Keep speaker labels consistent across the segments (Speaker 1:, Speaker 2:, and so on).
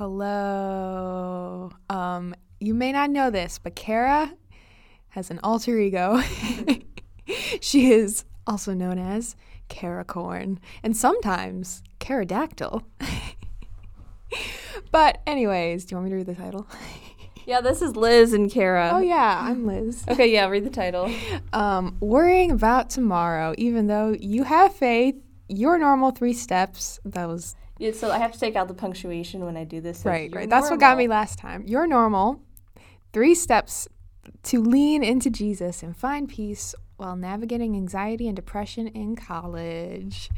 Speaker 1: Hello. Um, you may not know this, but Kara has an alter ego. she is also known as Caracorn and sometimes Caradactyl. but anyways, do you want me to read the title?
Speaker 2: Yeah, this is Liz and Kara.
Speaker 1: Oh yeah, I'm Liz.
Speaker 2: Okay, yeah, read the title.
Speaker 1: Um, worrying about tomorrow, even though you have faith, your normal three steps. That was
Speaker 2: Yeah, so I have to take out the punctuation when I do this. so
Speaker 1: right,
Speaker 2: you're
Speaker 1: right. That's what got me last time. You're normal. Three steps to lean into Jesus and find peace while navigating anxiety and depression in college.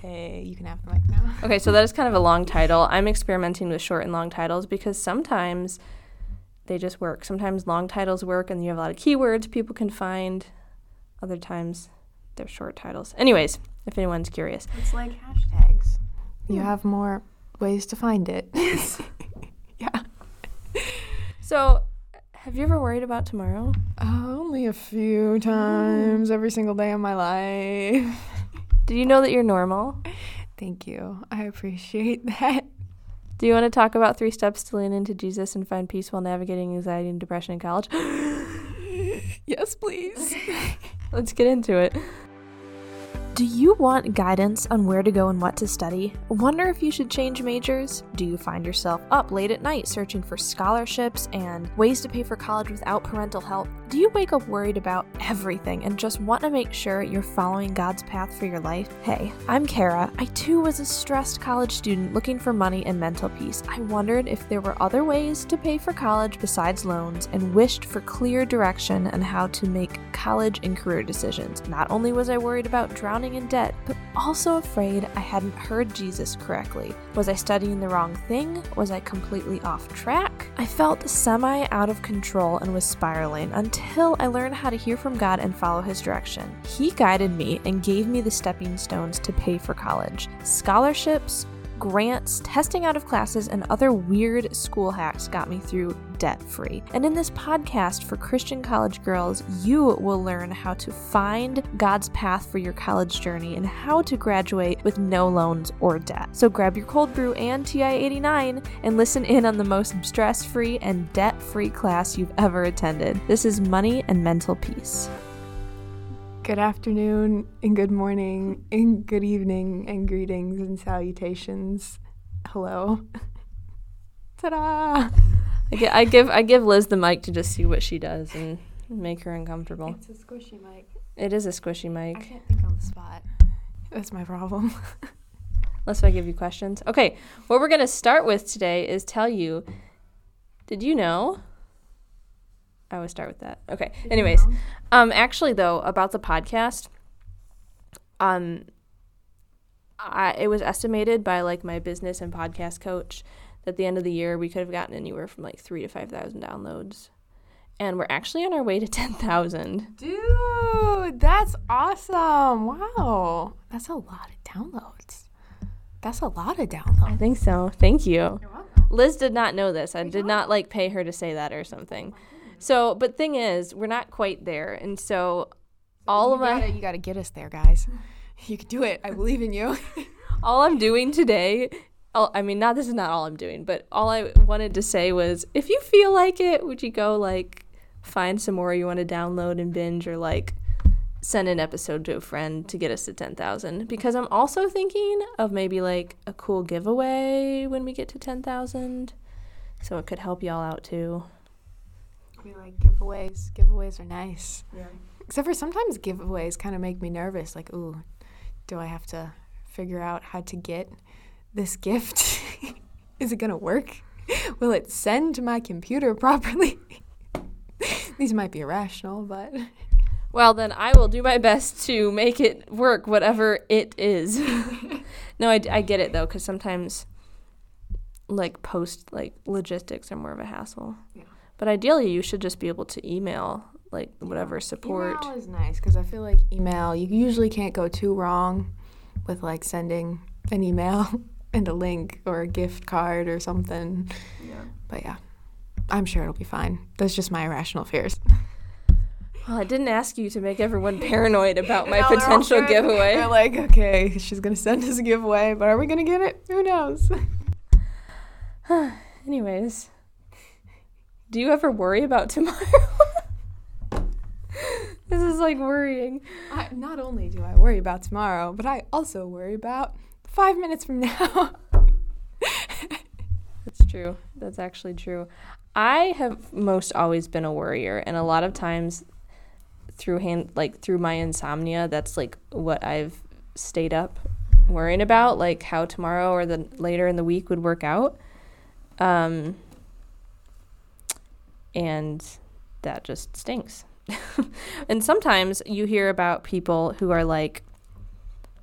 Speaker 1: Hey, you can have the mic now.
Speaker 2: Okay, so that is kind of a long title. I'm experimenting with short and long titles because sometimes they just work. Sometimes long titles work and you have a lot of keywords people can find. Other times they're short titles. Anyways, if anyone's curious.
Speaker 1: It's like hashtags. You hmm. have more ways to find it. yeah.
Speaker 2: So, have you ever worried about tomorrow?
Speaker 1: Only a few times mm. every single day of my life.
Speaker 2: Did you know that you're normal?
Speaker 1: Thank you. I appreciate that.
Speaker 2: Do you want to talk about three steps to lean into Jesus and find peace while navigating anxiety and depression in college?
Speaker 1: Yes, please.
Speaker 2: Let's get into it. Do you want guidance on where to go and what to study? Wonder if you should change majors? Do you find yourself up late at night searching for scholarships and ways to pay for college without parental help? Do you wake up worried about everything and just want to make sure you're following God's path for your life? Hey, I'm Kara. I too was a stressed college student looking for money and mental peace. I wondered if there were other ways to pay for college besides loans and wished for clear direction on how to make college and career decisions. Not only was I worried about drowning in debt, but also afraid I hadn't heard Jesus correctly. Was I studying the wrong thing? Was I completely off track? I felt semi out of control and was spiraling until I learned how to hear from God and follow His direction. He guided me and gave me the stepping stones to pay for college scholarships, grants, testing out of classes, and other weird school hacks got me through debt free. And in this podcast for Christian college girls, you will learn how to find God's path for your college journey and how to graduate with no loans or debt. So grab your cold brew and TI 89 and listen in on the most stress free and debt free class you've ever attended. This is Money and Mental Peace.
Speaker 1: Good afternoon and good morning and good evening and greetings and salutations. Hello. Ta-da!
Speaker 2: I give I give Liz the mic to just see what she does and make her uncomfortable.
Speaker 1: It's a squishy mic.
Speaker 2: It is a squishy mic.
Speaker 1: I can't think on the spot. That's my problem.
Speaker 2: Unless I give you questions. Okay, what we're gonna start with today is tell you. Did you know? I would start with that. Okay. Anyways, um, actually though, about the podcast, um, I it was estimated by like my business and podcast coach that at the end of the year we could have gotten anywhere from like three to five thousand downloads, and we're actually on our way to ten thousand.
Speaker 1: Dude, that's awesome. Wow. That's a lot of downloads. That's a lot of downloads.
Speaker 2: I think so. Thank you.
Speaker 1: You're welcome.
Speaker 2: Liz did not know this. I did not like pay her to say that or something. So, but thing is, we're not quite there, and so all
Speaker 1: you
Speaker 2: of my
Speaker 1: gotta, you gotta get us there, guys. You can do it. I believe in you.
Speaker 2: all I'm doing today. I mean, not this is not all I'm doing, but all I wanted to say was, if you feel like it, would you go like find some more you want to download and binge, or like send an episode to a friend to get us to ten thousand? Because I'm also thinking of maybe like a cool giveaway when we get to ten thousand, so it could help y'all out too.
Speaker 1: We like giveaways. Giveaways are nice. Yeah. Except for sometimes giveaways kind of make me nervous. Like, ooh, do I have to figure out how to get this gift? Is it gonna work? Will it send to my computer properly? These might be irrational, but
Speaker 2: Well, then I will do my best to make it work, whatever it is. no, I, I get it though, because sometimes, like, post like logistics are more of a hassle.
Speaker 1: Yeah.
Speaker 2: But ideally, you should just be able to email like whatever support.
Speaker 1: email is nice because I feel like email you usually can't go too wrong with like sending an email and a link or a gift card or something. Yeah. But yeah, I'm sure it'll be fine. That's just my irrational fears.
Speaker 2: Well, I didn't ask you to make everyone paranoid about my
Speaker 1: they're
Speaker 2: potential giveaway.
Speaker 1: They're like, okay, she's gonna send us a giveaway, but are we gonna get it? Who knows?
Speaker 2: Anyways, do you ever worry about tomorrow? this is like worrying.
Speaker 1: I, not only do I worry about tomorrow, but I also worry about five minutes from now.
Speaker 2: That's true. That's actually true. I have most always been a worrier, and a lot of times through hand like through my insomnia, that's like what I've stayed up worrying about, like how tomorrow or the later in the week would work out. Um, and that just stinks. and sometimes you hear about people who are like,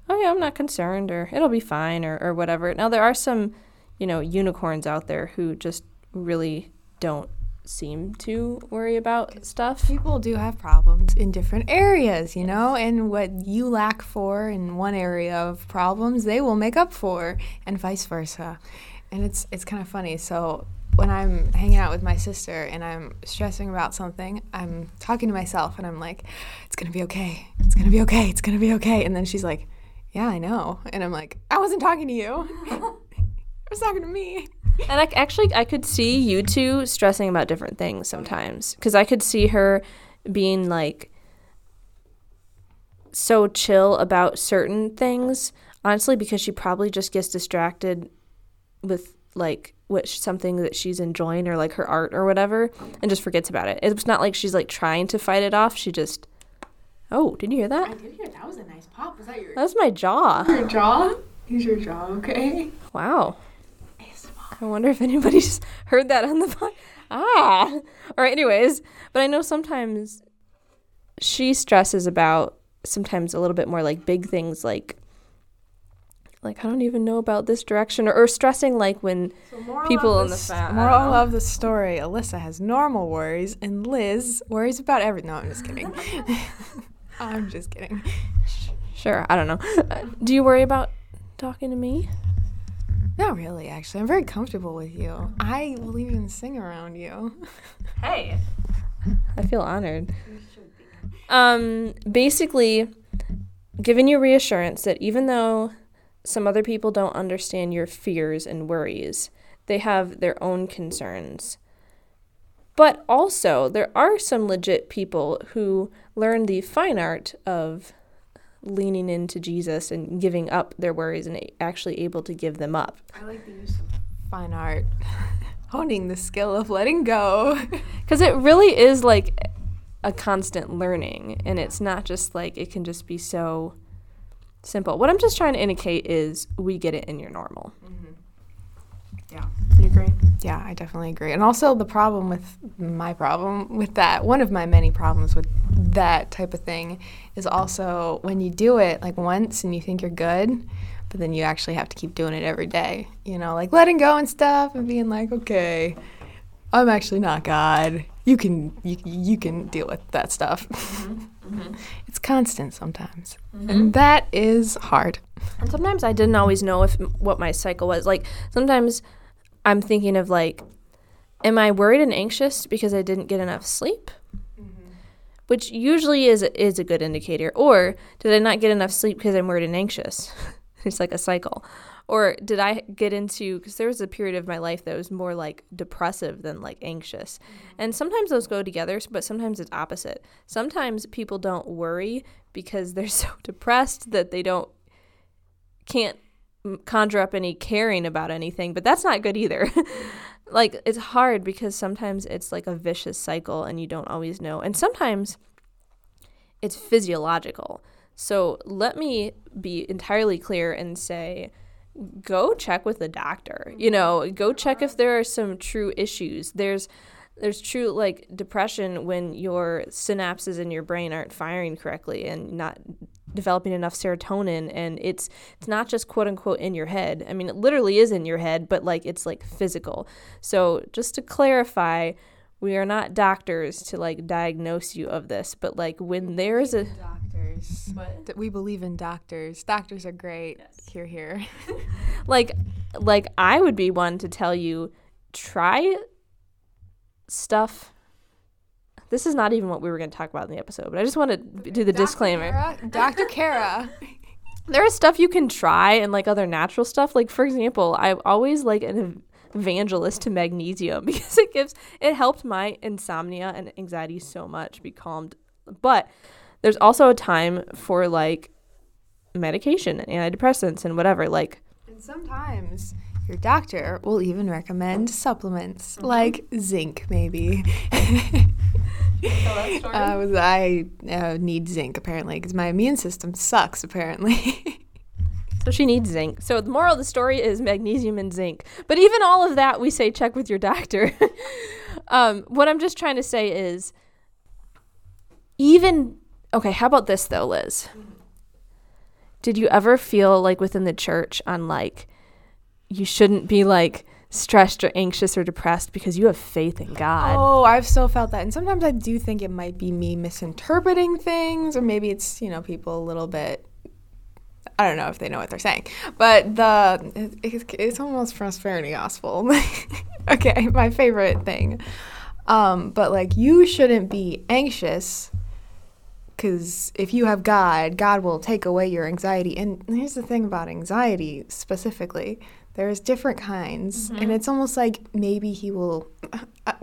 Speaker 2: "Oh yeah, I'm not concerned," or "It'll be fine," or or whatever. Now there are some, you know, unicorns out there who just really don't seem to worry about stuff.
Speaker 1: People do have problems in different areas, you know, and what you lack for in one area of problems, they will make up for, and vice versa. And it's it's kind of funny. So when I'm hanging out with my sister and I'm stressing about something, I'm talking to myself and I'm like, "It's gonna be okay. It's gonna be okay. It's gonna be okay." And then she's like, "Yeah, I know." And I'm like, "I wasn't talking to you. I was talking to me."
Speaker 2: And I actually I could see you two stressing about different things sometimes because I could see her being like so chill about certain things honestly because she probably just gets distracted with like which something that she's enjoying or like her art or whatever and just forgets about it. It's not like she's like trying to fight it off. She just Oh, did you hear that?
Speaker 1: I did hear that was a nice pop. Was that your
Speaker 2: That was my jaw.
Speaker 1: your jaw? Is your jaw okay?
Speaker 2: Wow. I wonder if anybody's heard that on the pod. Ah. All right. Anyways, but I know sometimes she stresses about sometimes a little bit more like big things like like I don't even know about this direction or, or stressing like when people in the fa-
Speaker 1: moral of the story: Alyssa has normal worries, and Liz worries about every. No, I'm just kidding. I'm just kidding.
Speaker 2: Sure, I don't know. Uh, do you worry about talking to me?
Speaker 1: Not really, actually. I'm very comfortable with you. I will even sing around you.
Speaker 2: Hey. I feel honored. Um, basically, giving you reassurance that even though some other people don't understand your fears and worries, they have their own concerns. But also, there are some legit people who learn the fine art of leaning into Jesus and giving up their worries and actually able to give them up.
Speaker 1: I like the use of fine art, honing the skill of letting go.
Speaker 2: Because it really is like a constant learning, and it's not just like it can just be so simple. What I'm just trying to indicate is we get it in your normal. Mm-hmm.
Speaker 1: Yeah. You agree? Yeah, I definitely agree. And also, the problem with my problem with that, one of my many problems with that type of thing, is also when you do it like once and you think you're good, but then you actually have to keep doing it every day. You know, like letting go and stuff and being like, okay, I'm actually not God. You can you, you can deal with that stuff. Mm-hmm. Mm-hmm. It's constant sometimes, mm-hmm. and that is hard.
Speaker 2: And sometimes I didn't always know if what my cycle was. Like sometimes I'm thinking of like, am I worried and anxious because I didn't get enough sleep? Which usually is is a good indicator. Or did I not get enough sleep because I'm worried and anxious? it's like a cycle. Or did I get into because there was a period of my life that was more like depressive than like anxious, mm-hmm. and sometimes those go together, but sometimes it's opposite. Sometimes people don't worry because they're so depressed that they don't can't conjure up any caring about anything, but that's not good either. like it's hard because sometimes it's like a vicious cycle and you don't always know. And sometimes it's physiological. So let me be entirely clear and say go check with the doctor. You know, go check if there are some true issues. There's there's true like depression when your synapses in your brain aren't firing correctly and not developing enough serotonin and it's it's not just quote unquote in your head. I mean it literally is in your head, but like it's like physical. So just to clarify, we are not doctors to like diagnose you of this, but like when there's a
Speaker 1: Doctors. That we believe in doctors. Doctors are great. Here, here.
Speaker 2: like like I would be one to tell you try stuff this is not even what we were going to talk about in the episode, but I just want to do the disclaimer.
Speaker 1: Kara, Dr. Kara.
Speaker 2: There is stuff you can try and like other natural stuff. Like for example, I always like an evangelist to magnesium because it gives it helped my insomnia and anxiety so much be calmed. But there's also a time for like medication and antidepressants and whatever. Like
Speaker 1: and sometimes your doctor will even recommend supplements mm-hmm. like zinc, maybe. uh, I uh, need zinc apparently because my immune system sucks apparently.
Speaker 2: so she needs zinc. So the moral of the story is magnesium and zinc. But even all of that, we say check with your doctor. um, what I'm just trying to say is, even okay. How about this though, Liz? Did you ever feel like within the church on like you shouldn't be like stressed or anxious or depressed because you have faith in God.
Speaker 1: Oh, I've so felt that. And sometimes I do think it might be me misinterpreting things, or maybe it's, you know, people a little bit. I don't know if they know what they're saying, but the it's, it's almost prosperity gospel. okay, my favorite thing. Um, but like you shouldn't be anxious because if you have God, God will take away your anxiety. And here's the thing about anxiety specifically there's different kinds, mm-hmm. and it's almost like maybe he will. Uh,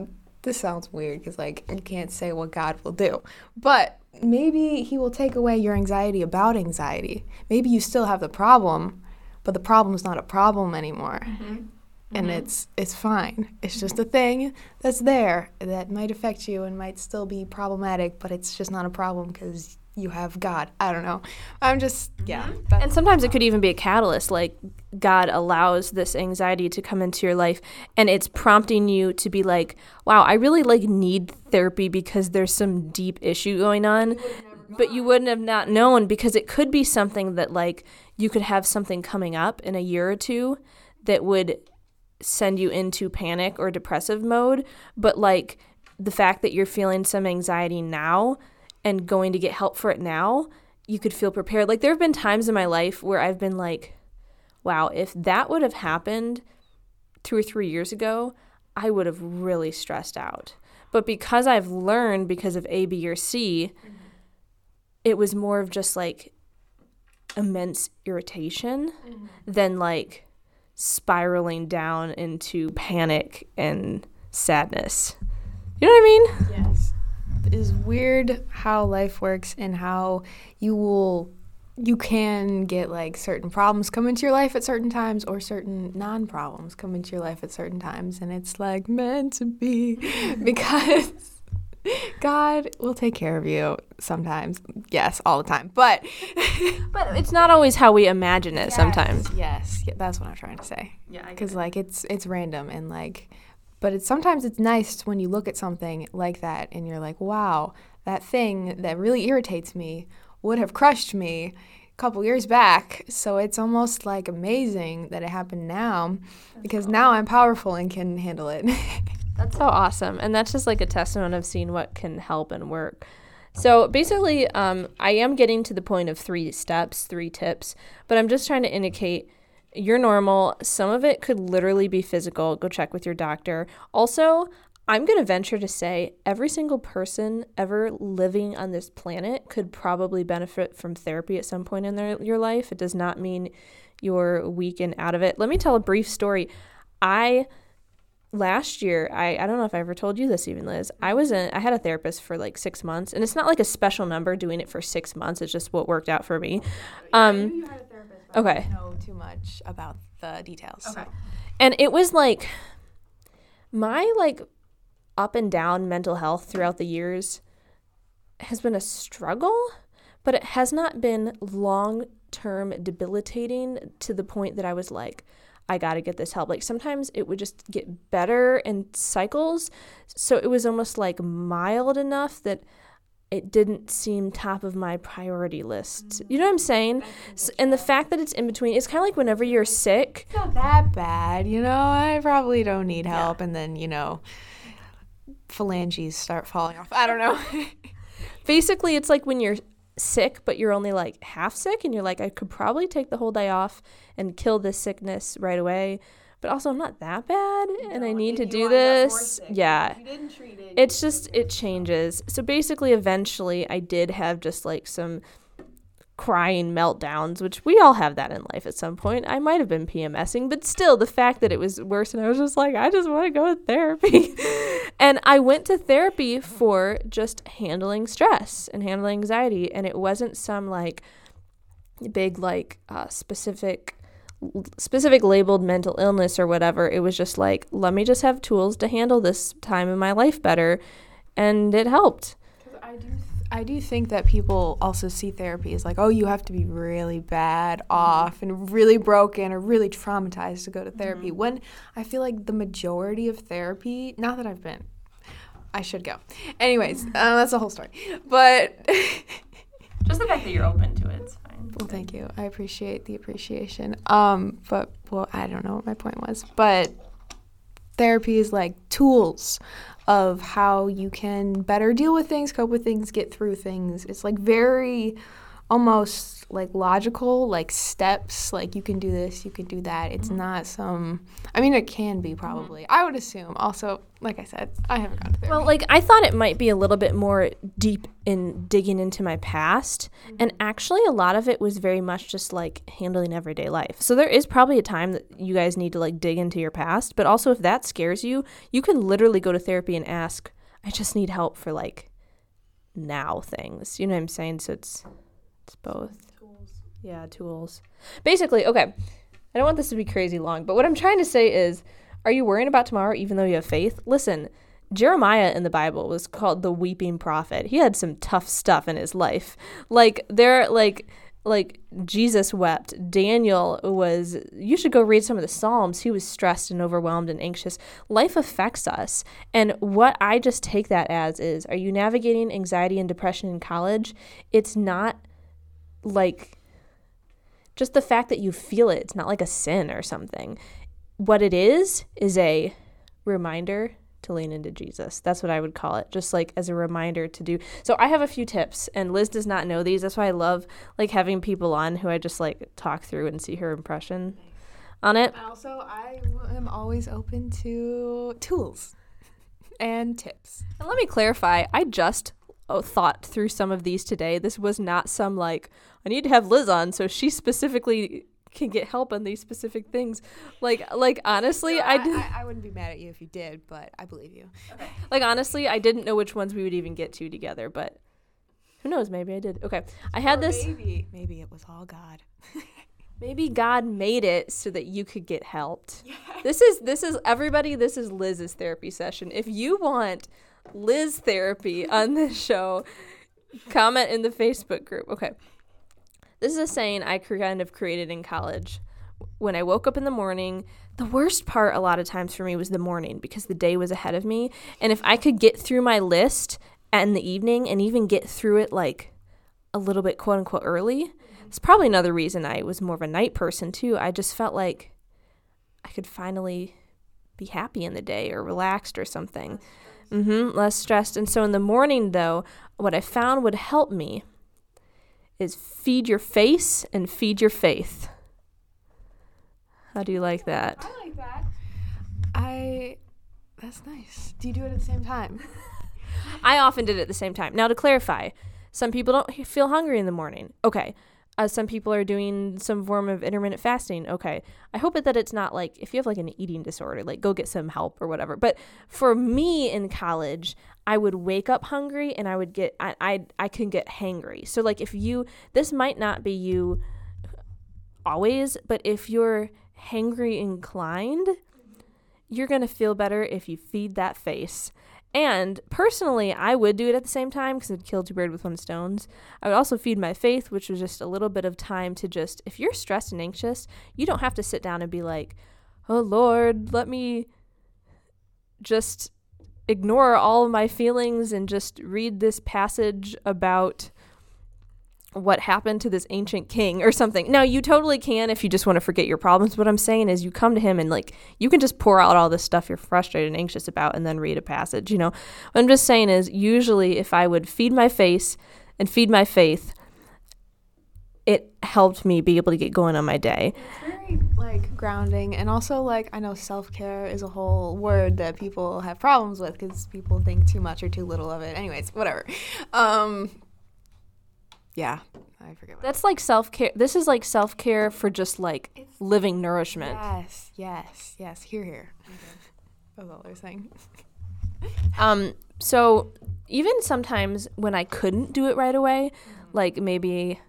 Speaker 1: this sounds weird because like you can't say what God will do, but maybe he will take away your anxiety about anxiety. Maybe you still have the problem, but the problem's not a problem anymore. Mm-hmm. And mm-hmm. it's it's fine. It's just a thing that's there that might affect you and might still be problematic, but it's just not a problem because you have God. I don't know. I'm just yeah.
Speaker 2: Mm-hmm. And sometimes it could even be a catalyst like God allows this anxiety to come into your life and it's prompting you to be like, "Wow, I really like need therapy because there's some deep issue going on." But you wouldn't have not known because it could be something that like you could have something coming up in a year or two that would send you into panic or depressive mode, but like the fact that you're feeling some anxiety now and going to get help for it now, you could feel prepared. Like there have been times in my life where I've been like, wow, if that would have happened two or three years ago, I would have really stressed out. But because I've learned because of A, B, or C, it was more of just like immense irritation mm-hmm. than like spiraling down into panic and sadness. You know what I
Speaker 1: mean? Yes is weird how life works and how you will you can get like certain problems come into your life at certain times or certain non-problems come into your life at certain times and it's like meant to be because God will take care of you sometimes. Yes, all the time. But
Speaker 2: but it's not always how we imagine it
Speaker 1: yes,
Speaker 2: sometimes.
Speaker 1: Yes, yeah, that's what I'm trying to say. Yeah, cuz like it's it's random and like but it's sometimes it's nice when you look at something like that and you're like, wow, that thing that really irritates me would have crushed me a couple years back. So it's almost like amazing that it happened now that's because cool. now I'm powerful and can handle it.
Speaker 2: that's so awesome. And that's just like a testament of seeing what can help and work. So basically, um, I am getting to the point of three steps, three tips, but I'm just trying to indicate you're normal. Some of it could literally be physical. Go check with your doctor. Also, I'm going to venture to say every single person ever living on this planet could probably benefit from therapy at some point in their your life. It does not mean you're weak and out of it. Let me tell a brief story. I last year I, I don't know if i ever told you this even liz i was in i had a therapist for like six months and it's not like a special number doing it for six months it's just what worked out for me um Okay.
Speaker 1: I know too much about the details. Okay. So.
Speaker 2: And it was like my like up and down mental health throughout the years has been a struggle, but it has not been long term debilitating to the point that I was like, I got to get this help. Like sometimes it would just get better in cycles. So it was almost like mild enough that it didn't seem top of my priority list. You know what I'm saying? So, and the fact that it's in between, it's kind of like whenever you're sick.
Speaker 1: It's not that bad, you know? I probably don't need help. Yeah. And then, you know, phalanges start falling off. I don't know.
Speaker 2: Basically, it's like when you're sick, but you're only like half sick, and you're like, I could probably take the whole day off and kill this sickness right away but also I'm not that bad and I need to do this. Yeah. It, it's just it changes. So basically eventually I did have just like some crying meltdowns, which we all have that in life at some point. I might have been PMSing, but still, the fact that it was worse, and I was just like, I just want to go to therapy. and I went to therapy for just handling stress and handling anxiety, and it wasn't some like big, like, uh, specific specific labeled mental illness or whatever. It was just like, let me just have tools to handle this time in my life better. And it helped.
Speaker 1: I do, think that people also see therapy as like, oh, you have to be really bad mm-hmm. off and really broken or really traumatized to go to therapy. Mm-hmm. When I feel like the majority of therapy, not that I've been, I should go. Anyways, uh, that's a whole story. But
Speaker 2: just the fact that you're open to it. It's fine.
Speaker 1: Well, thank you. I appreciate the appreciation. Um, but well, I don't know what my point was, but therapy is like tools of how you can better deal with things, cope with things, get through things. It's like very almost like logical, like steps, like you can do this, you can do that. It's mm-hmm. not some I mean it can be probably. Mm-hmm. I would assume. Also, like I said, I haven't gone to therapy.
Speaker 2: Well, like I thought it might be a little bit more deep in digging into my past, mm-hmm. and actually a lot of it was very much just like handling everyday life. So there is probably a time that you guys need to like dig into your past, but also if that scares you, you can literally go to therapy and ask, I just need help for like now things. You know what I'm saying? So it's it's both. Yeah, tools. Basically, okay. I don't want this to be crazy long, but what I'm trying to say is are you worrying about tomorrow even though you have faith? Listen, Jeremiah in the Bible was called the weeping prophet. He had some tough stuff in his life. Like there like like Jesus wept. Daniel was you should go read some of the Psalms. He was stressed and overwhelmed and anxious. Life affects us. And what I just take that as is are you navigating anxiety and depression in college? It's not like just the fact that you feel it, it's not like a sin or something. What it is is a reminder to lean into Jesus. That's what I would call it, just like as a reminder to do. So I have a few tips and Liz does not know these. That's why I love like having people on who I just like talk through and see her impression on it.
Speaker 1: Also, I am always open to tools and tips.
Speaker 2: And let me clarify, I just thought through some of these today. This was not some like I need to have Liz on so she specifically can get help on these specific things. Like like honestly,
Speaker 1: no,
Speaker 2: I,
Speaker 1: I, I wouldn't be mad at you if you did, but I believe you.
Speaker 2: Okay. Like honestly, I didn't know which ones we would even get to together, but who knows? Maybe I did. Okay, I had or this.
Speaker 1: Maybe maybe it was all God.
Speaker 2: maybe God made it so that you could get helped. Yes. This is this is everybody. This is Liz's therapy session. If you want Liz therapy on this show, comment in the Facebook group. Okay. This is a saying I kind of created in college. When I woke up in the morning, the worst part a lot of times for me was the morning because the day was ahead of me. And if I could get through my list in the evening and even get through it like a little bit quote unquote early, it's probably another reason I was more of a night person too. I just felt like I could finally be happy in the day or relaxed or something. Mm-hmm, less stressed. And so in the morning, though, what I found would help me is feed your face and feed your faith. How do you like that?
Speaker 1: I like that. I. That's nice. Do you do it at the same time?
Speaker 2: I often did it at the same time. Now, to clarify, some people don't feel hungry in the morning. Okay uh, some people are doing some form of intermittent fasting. Okay. I hope that it's not like if you have like an eating disorder, like go get some help or whatever. But for me in college, I would wake up hungry and I would get I I, I can get hangry. So like if you this might not be you always, but if you're hangry inclined, you're going to feel better if you feed that face. And personally, I would do it at the same time because it'd kill two birds with one stone. I would also feed my faith, which was just a little bit of time to just, if you're stressed and anxious, you don't have to sit down and be like, oh Lord, let me just ignore all of my feelings and just read this passage about what happened to this ancient king or something. Now, you totally can if you just want to forget your problems. What I'm saying is, you come to him and, like, you can just pour out all this stuff you're frustrated and anxious about and then read a passage, you know? What I'm just saying is, usually, if I would feed my face and feed my faith, it helped me be able to get going on my day.
Speaker 1: It's very like grounding, and also like I know self care is a whole word that people have problems with because people think too much or too little of it. Anyways, whatever. Um, yeah, I forget. What
Speaker 2: That's like self care. This is like self care for just like
Speaker 1: It's-
Speaker 2: living nourishment.
Speaker 1: Yes, yes, yes. Here, here. That's all they're saying.
Speaker 2: Um, so even sometimes when I couldn't do it right away, like maybe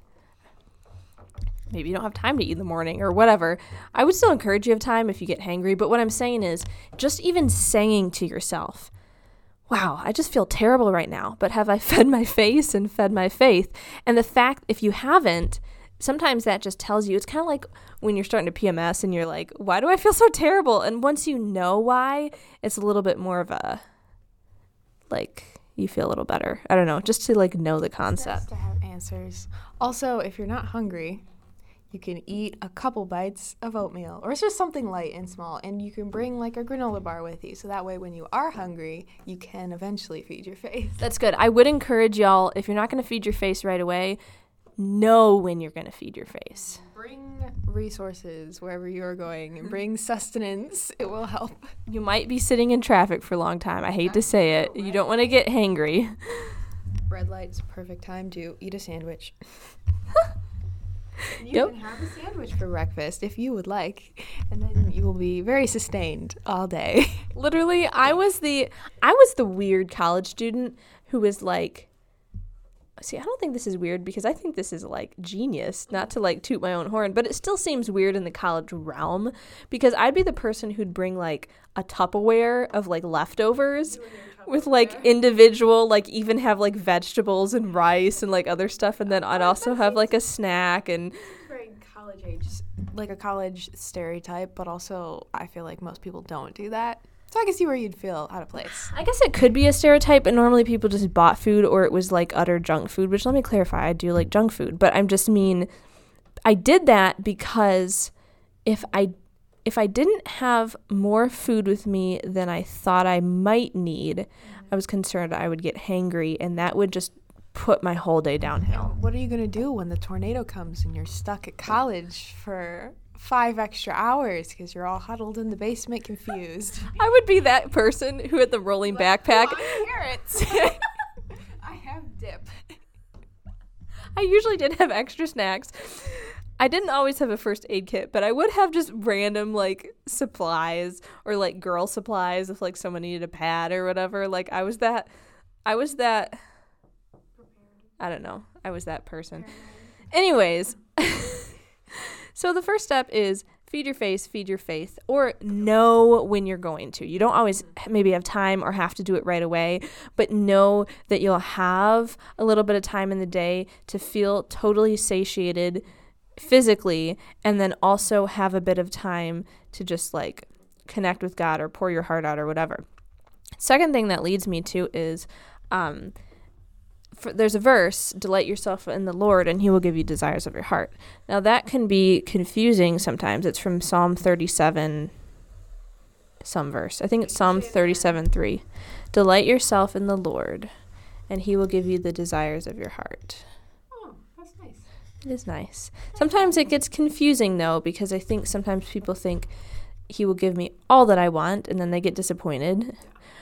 Speaker 2: maybe you don't have time to eat in the morning or whatever, I would still encourage you to have time if you get hangry. But what I'm saying is just even saying to yourself, Wow, I just feel terrible right now, but have I fed my face and fed my faith? And the fact if you haven't, sometimes that just tells you it's kind of like when you're starting to PMS and you're like, why do I feel so terrible? And once you know why, it's a little bit more of a like you feel a little better. I don't know, just to like know the
Speaker 1: Nice
Speaker 2: concept.
Speaker 1: to have answers. Also, if you're not hungry, you can eat a couple bites of oatmeal, or it's just something light and small, and you can bring like a granola bar with you, so that way when you are hungry, you can eventually feed your face.
Speaker 2: That's good. I would encourage y'all if you're not going to feed your face right away, know when you're going to feed your face.
Speaker 1: Bring resources wherever you are going, and bring sustenance. It will help.
Speaker 2: You might be sitting in traffic for a long time. I hate to say it. You don't want to get hangry.
Speaker 1: Red light's perfect time to eat a sandwich. you
Speaker 2: Yep.
Speaker 1: can have a sandwich for breakfast if you would like, and then you will be very sustained all day.
Speaker 2: Literally, I was the I was the weird college student who was like See, I don't think this is weird because I think this is like genius, not to like toot my own horn, but it still seems weird in the college realm because I'd be the person who'd bring like a Tupperware of like leftovers with like individual, like even have like vegetables and rice and like other stuff. And then oh, I'd also have like a snack and
Speaker 1: very college age, like a college stereotype, but also I feel like most people don't do that. So I can see where you'd feel out of place.
Speaker 2: I guess it could be a stereotype, but normally people just bought food or it was like utter junk food, which let me clarify, I do like junk food, but I'm just mean I did that because if I if I didn't have more food with me than I thought I might need, I was concerned I would get hangry and that would just put my whole day downhill.
Speaker 1: What are you gonna do when the tornado comes and you're stuck at college for five extra hours because you're all huddled in the basement, confused?
Speaker 2: I would be that person who had the rolling backpack.
Speaker 1: carrots. I have dip.
Speaker 2: I usually did have extra snacks. I didn't always have a first aid kit, but I would have just random like supplies or like girl supplies if like someone needed a pad or whatever. Like I was that I was that I don't know. I was that person. Anyways, so the first step is feed your face, feed your faith, or know when you're going to. You don't always maybe have time or have to do it right away, but know that you'll have a little bit of time in the day to feel totally satiated physically and then also have a bit of time to just like connect with God or pour your heart out or whatever. Second thing that leads me to is um, for, there's a verse, delight yourself in the Lord and he will give you desires of your heart. Now that can be confusing sometimes. It's from Psalm 37 some verse. I think it's Psalm 37 3. Delight yourself in the Lord and he will give you the desires of your heart. It is nice. Sometimes it gets confusing though because I think sometimes people think he will give me all that I want and then they get disappointed.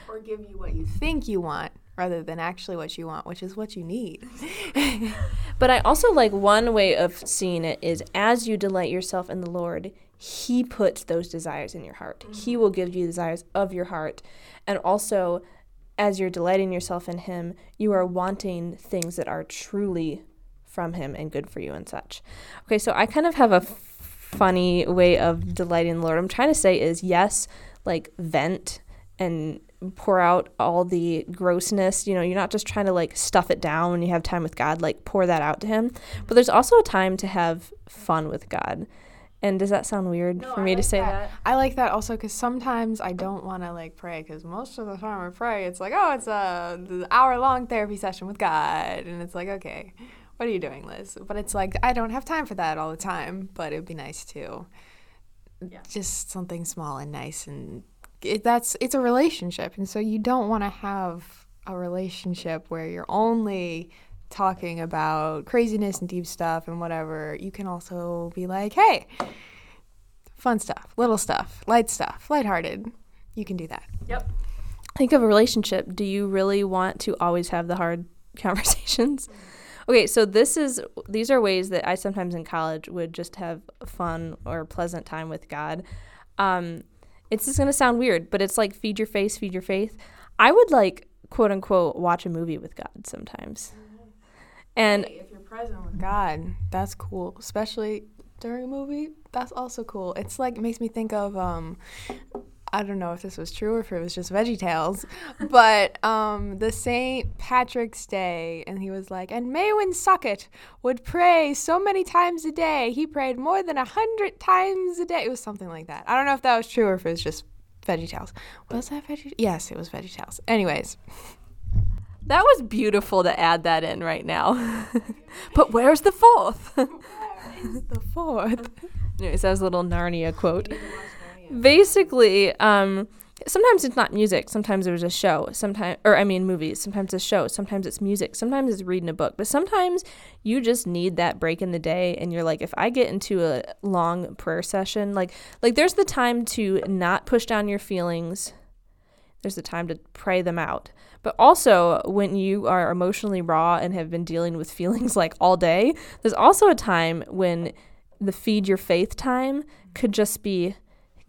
Speaker 1: Or give you what you think you want rather than actually what you want, which is what you need.
Speaker 2: But I also like one way of seeing it is as you delight yourself in the Lord, He puts those desires in your heart. He mm-hmm. will give you desires of your heart. And also, as you're delighting yourself in Him, you are wanting things that are truly from Him and good for you and such. Okay, so I kind of have a f- funny way of delighting the Lord. I'm trying to say is yes, like vent and pour out all the grossness. You know, you're not just trying to like stuff it down when you have time with God, like pour that out to Him. But there's also a time to have fun with God. And does that sound weird for me to say that?
Speaker 1: I like that also because sometimes I don't want to like pray because most of the time I pray, it's like, oh, it's a hour long therapy session with God, and it's like, okay, what are you doing, Liz? But it's like I don't have time for that all the time. But it would be nice to, just something small and nice, and it, that's it's a relationship, and so you don't want to have a relationship where you're only talking about craziness and deep stuff and whatever. You can also be like, hey fun stuff, little stuff, light stuff, lighthearted. You can do that.
Speaker 2: Yep. Think of a relationship. Do you really want to always have the hard conversations? Okay, so this is these are ways that I sometimes in college would just have fun or pleasant time with God. Um, it's just gonna sound weird, but it's like feed your face, feed your faith. I would like quote unquote watch a movie with God sometimes. And
Speaker 1: hey, if you're present with God, that's cool. Especially during a movie, that's also cool. It's like makes me think of um I don't know if this was true or if it was just Veggie Tales, but um, the St. Patrick's Day, and he was like, and Maewyn Succat would pray so many times a day. He prayed more than a hundred times a day. It was something like that. I don't know if that was true or if it was just Veggie Tales. Was that Veggie? Yes, it was Veggie Tales. Anyways.
Speaker 2: That was beautiful to add that in right now. but where's the fourth?
Speaker 1: Where is the fourth?
Speaker 2: Anyways, that was a little Narnia quote basically, um, sometimes it's not music. Sometimes there's a show. Sometimes, or I mean, movies. Sometimes it's a show. Sometimes it's music. Sometimes it's reading a book. But sometimes you just need that break in the day, and you're like, if I get into a long prayer session, like, like there's the time to not push down your feelings. There's the time to pray them out. But also, when you are emotionally raw and have been dealing with feelings like all day, there's also a time when the feed your faith time could just be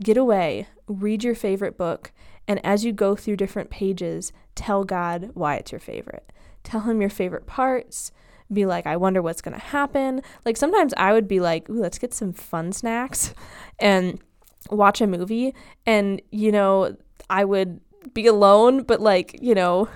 Speaker 2: Get away, read your favorite book, and as you go through different pages, tell God why it's your favorite. Tell Him your favorite parts. Be like, I wonder what's going to happen. Like sometimes I would be like, Ooh, let's get some fun snacks and watch a movie. And, you know, I would be alone, but like, you know,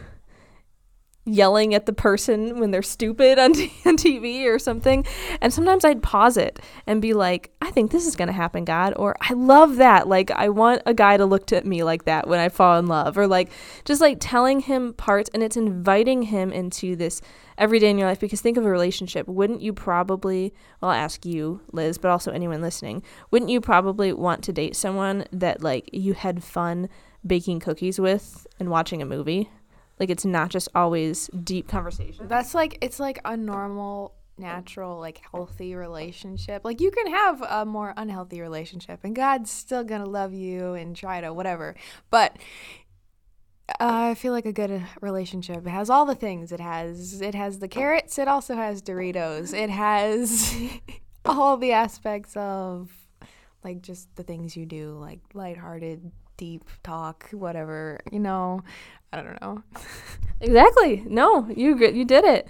Speaker 2: yelling at the person when they're stupid on, t- on TV or something. And sometimes I'd pause it and be like, I think this is going to happen, God. Or I love that. Like, I want a guy to look at me like that when I fall in love. Or like, just like telling him parts and it's inviting him into this every day in your life. Because think of a relationship. Wouldn't you probably, well, I'll ask you, Liz, but also anyone listening, wouldn't you probably want to date someone that like you had fun baking cookies with and watching a movie? Like it's not just always deep conversation.
Speaker 1: That's like it's like a normal natural like healthy relationship like you can have a more unhealthy relationship and god's still gonna love you and try to whatever but uh, I feel like a good relationship. Has all the things. It has it has the carrots. It also has Doritos. It has all the aspects of like just the things you do, like lighthearted, deep talk, whatever. You know, I don't know.
Speaker 2: exactly. No, you you did it.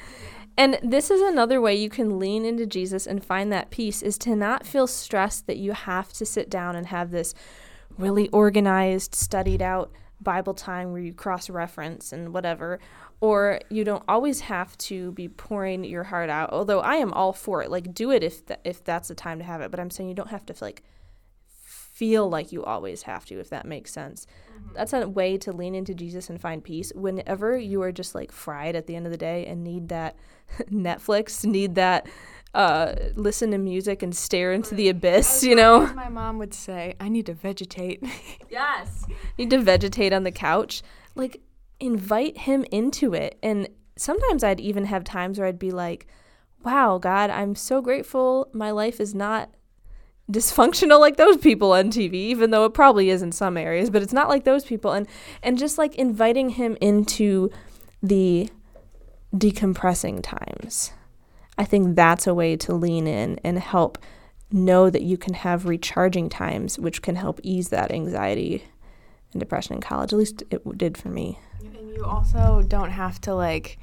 Speaker 2: And this is another way you can lean into Jesus and find that peace is to not feel stressed that you have to sit down and have this really organized, studied out Bible time where you cross reference and whatever, or you don't always have to be pouring your heart out. Although I am all for it, like do it if th- if that's the time to have it. But I'm saying you don't have to like feel like you always have to, if that makes sense. Mm-hmm. That's a way to lean into Jesus and find peace. Whenever you are just like fried at the end of the day and need that Netflix, need that uh, listen to music and stare into the abyss, you know?
Speaker 1: My mom would say, I need to vegetate.
Speaker 2: yes. Need to vegetate on the couch. Like, invite him into it. And sometimes I'd even have times where I'd be like, wow, God, I'm so grateful my life is not dysfunctional like those people on TV, even though it probably is in some areas, but it's not like those people. And and just like inviting him into the decompressing times. I think that's a way to lean in and help know that you can have recharging times, which can help ease that anxiety and depression in college. At least it did for me.
Speaker 1: And you also don't have to like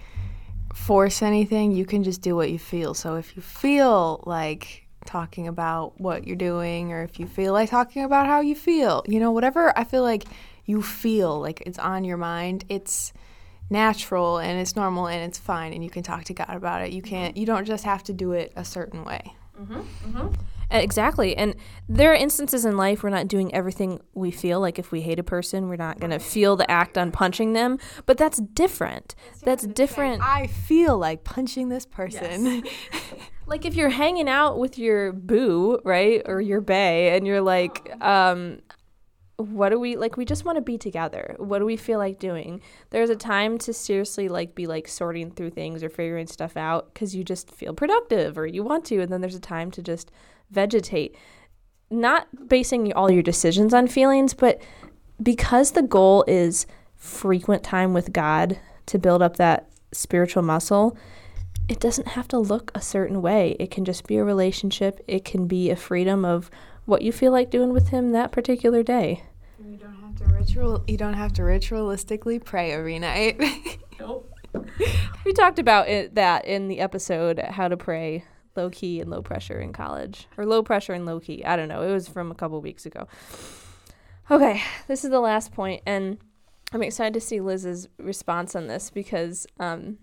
Speaker 1: force anything. You can just do what you feel. So if you feel like talking about what you're doing or if you feel like talking about how you feel. You know, whatever I feel like you feel like it's on your mind, it's natural and it's normal and it's fine and you can talk to God about it. You can't you don't just have to do it a certain way.
Speaker 2: Mm-hmm, mm-hmm. Exactly. And there are instances in life we're not doing everything we feel. Like if we hate a person, we're not going to feel the act on punching them. But that's different. That's different.
Speaker 1: I feel like punching this person.
Speaker 2: Yes. like if you're hanging out with your boo, right? Or your bae, and you're like, um, what do we like we just want to be together what do we feel like doing there's a time to seriously like be like sorting through things or figuring stuff out because you just feel productive or you want to and then there's a time to just vegetate not basing all your decisions on feelings but because the goal is frequent time with god to build up that spiritual muscle it doesn't have to look a certain way. It can just be a relationship. It can be a freedom of what you feel like doing with him that particular day.
Speaker 1: You don't have to ritual. You don't have to ritualistically pray every night.
Speaker 2: nope. we talked about it that in the episode how to pray low key and low pressure in college or low pressure and low key. I don't know. It was from a couple weeks ago. Okay, this is the last point and I'm excited to see Liz's response on this because um,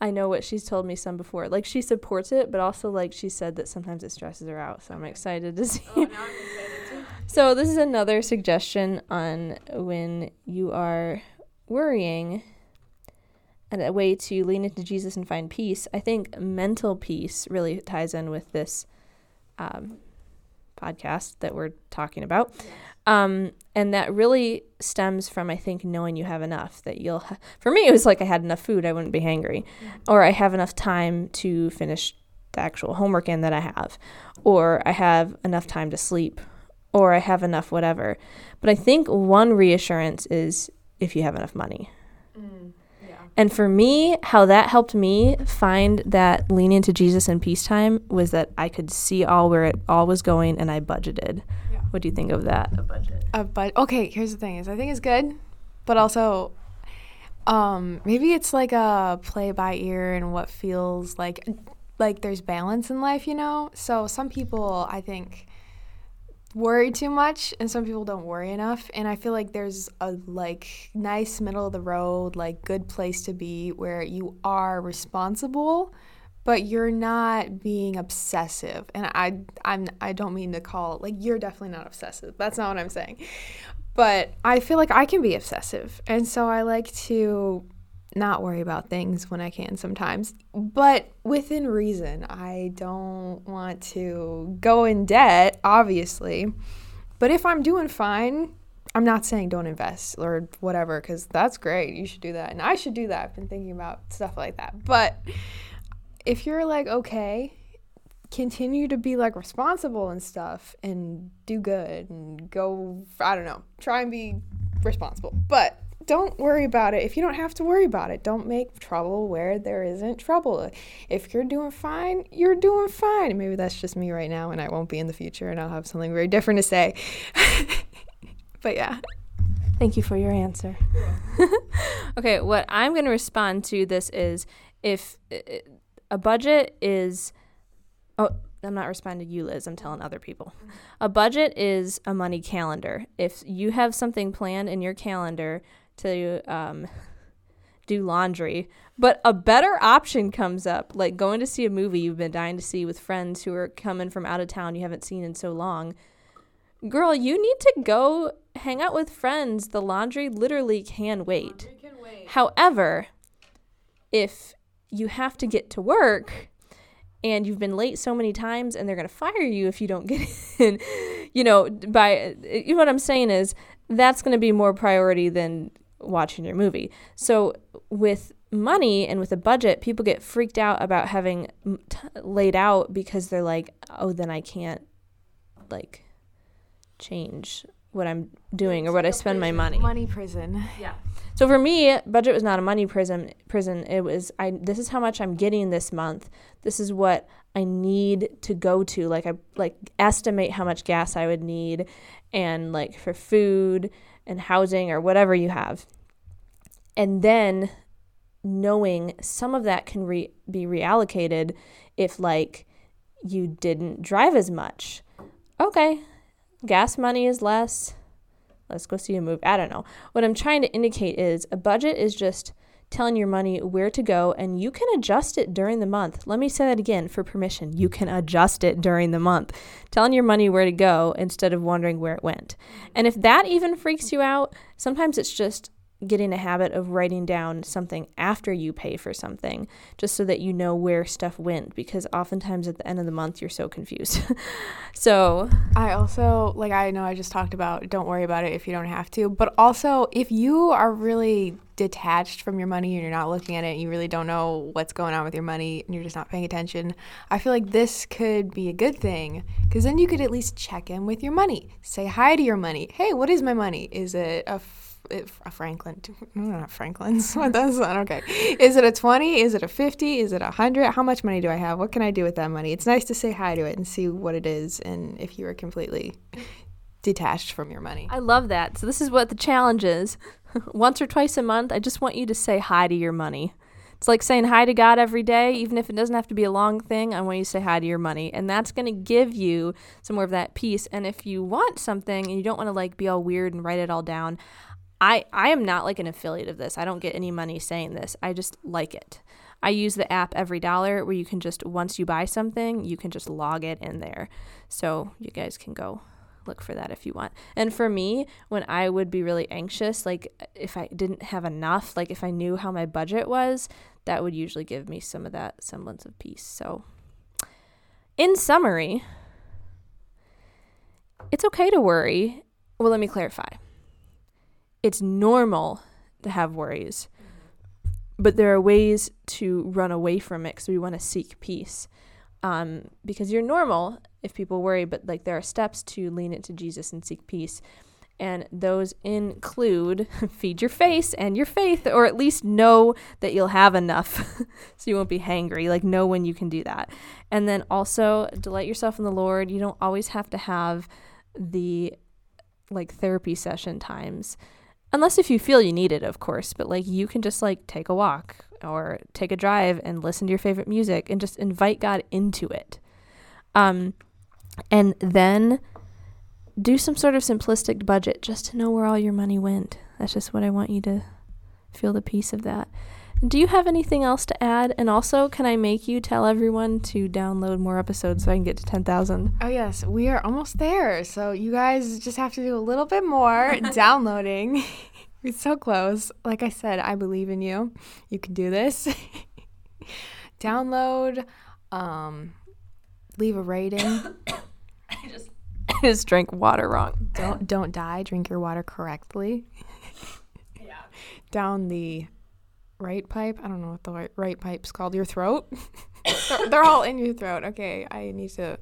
Speaker 2: I know what she's told me some before. Like she supports it, but also like she said that sometimes it stresses her out. So I'm excited to see. Oh, so this is another suggestion on when you are worrying and a way to lean into Jesus and find peace. I think mental peace really ties in with this um, podcast that we're talking about. Um, and that really stems from, I think, knowing you have enough. That you'll, ha- for me, it was like I had enough food, I wouldn't be hangry, mm-hmm. or I have enough time to finish the actual homework in that I have, or I have enough time to sleep, or I have enough whatever. But I think one reassurance is if you have enough money. Mm. And for me, how that helped me find that lean into Jesus and peacetime was that I could see all where it all was going and I budgeted. Yeah. What do you think of that?
Speaker 1: A budget. A but okay, here's the thing is I think it's good, but also um maybe it's like a play by ear and what feels like like there's balance in life, you know? So some people I think worry too much and some people don't worry enough and i feel like there's a like nice middle of the road like good place to be where you are responsible but you're not being obsessive and i i'm i don't mean to call like you're definitely not obsessive that's not what i'm saying but i feel like i can be obsessive and so i like to not worry about things when I can sometimes, but within reason. I don't want to go in debt, obviously. But if I'm doing fine, I'm not saying don't invest or whatever, because that's great. You should do that. And I should do that. I've been thinking about stuff like that. But if you're like, okay, continue to be like responsible and stuff and do good and go, I don't know, try and be responsible. But don't worry about it if you don't have to worry about it. Don't make trouble where there isn't trouble. If you're doing fine, you're doing fine. Maybe that's just me right now and I won't be in the future and I'll have something very different to say. but yeah.
Speaker 2: Thank you for your answer. okay, what I'm going to respond to this is if a budget is oh I'm not responding to you, Liz. I'm telling other people. A budget is a money calendar. If you have something planned in your calendar to um, do laundry. But a better option comes up, like going to see a movie you've been dying to see with friends who are coming from out of town you haven't seen in so long. Girl, you need to go hang out with friends. The laundry literally can wait. Can wait. However, if you have to get to work and you've been late so many times and they're going to fire you if you don't get in, you know, by uh, you know what I'm saying is that's going to be more priority than watching your movie. So with money and with a budget, people get freaked out about having t- laid out because they're like, "Oh, then I can't like change what I'm doing or what I spend my money."
Speaker 1: Money prison.
Speaker 2: Yeah. So for me, budget was not a money prison. Prison. It was I. This is how much I'm getting this month. This is what I need to go to. Like I like estimate how much gas I would need, and like for food and housing or whatever you have. And then knowing some of that can re- be reallocated if, like, you didn't drive as much. Okay, gas money is less. Let's go see a movie. I don't know. What I'm trying to indicate is a budget is just telling your money where to go and you can adjust it during the month. Let me say that again for permission. You can adjust it during the month, telling your money where to go instead of wondering where it went. And if that even freaks you out, sometimes it's just getting a habit of writing down something after you pay for something just so that you know where stuff went because oftentimes at the end of the month you're so confused. so,
Speaker 1: I also like I know I just talked about don't worry about it if you don't have to, but also if you are really detached from your money and you're not looking at it, you really don't know what's going on with your money and you're just not paying attention. I feel like this could be a good thing because then you could at least check in with your money. Say hi to your money. Hey, what is my money? Is it a a Franklin. No, not Franklin's. That's not okay. Is it a 20? Is it a 50? Is it a 100? How much money do I have? What can I do with that money? It's nice to say hi to it and see what it is and if you are completely detached from your money.
Speaker 2: I love that. So this is what the challenge is. Once or twice a month, I just want you to say hi to your money. It's like saying hi to God every day, even if it doesn't have to be a long thing. I want you to say hi to your money. And that's going to give you some more of that peace. And if you want something and you don't want to like be all weird and write it all down, I, I am not like an affiliate of this. I don't get any money saying this. I just like it. I use the app Every Dollar where you can just, once you buy something, you can just log it in there. So you guys can go look for that if you want. And for me, when I would be really anxious, like if I didn't have enough, like if I knew how my budget was, that would usually give me some of that semblance of peace. So, in summary, it's okay to worry. Well, let me clarify. It's normal to have worries, but there are ways to run away from it because we want to seek peace. Um, because you're normal if people worry, but like there are steps to lean into Jesus and seek peace and those include feed your face and your faith, or at least know that you'll have enough so you won't be hangry. Like, know when you can do that. And then also delight yourself in the Lord. You don't always have to have the like therapy session times, unless if you feel you need it, of course. But like, you can just like take a walk or take a drive and listen to your favorite music and just invite God into it. Um, and then do some sort of simplistic budget just to know where all your money went. That's just what I want you to feel the peace of that. Do you have anything else to add? And also, can I make you tell everyone to download more episodes so I can get to 10,000?
Speaker 1: Oh, yes. We are almost there. So, you guys just have to do a little bit more downloading. We're so close. Like I said, I believe in you. You can do this. Download, um, leave a rating.
Speaker 2: I just just drank water wrong.
Speaker 1: Don't don't die. Drink your water correctly. yeah. Down the right pipe. I don't know what the right, right pipe's called. Your throat. they're, they're, all in your throat. Okay, I need to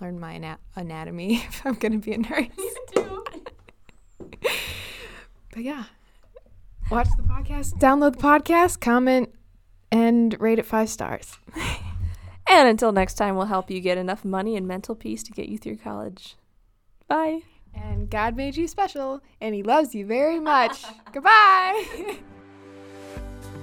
Speaker 1: learn my ana- anatomy if I'm gonna be a nurse. You too. but yeah, watch the podcast, download the podcast, comment, and rate it five stars.
Speaker 2: and until next time, we'll help you get enough money and mental peace to get you through college. Bye.
Speaker 1: And God made you special, and He loves you very much. Goodbye.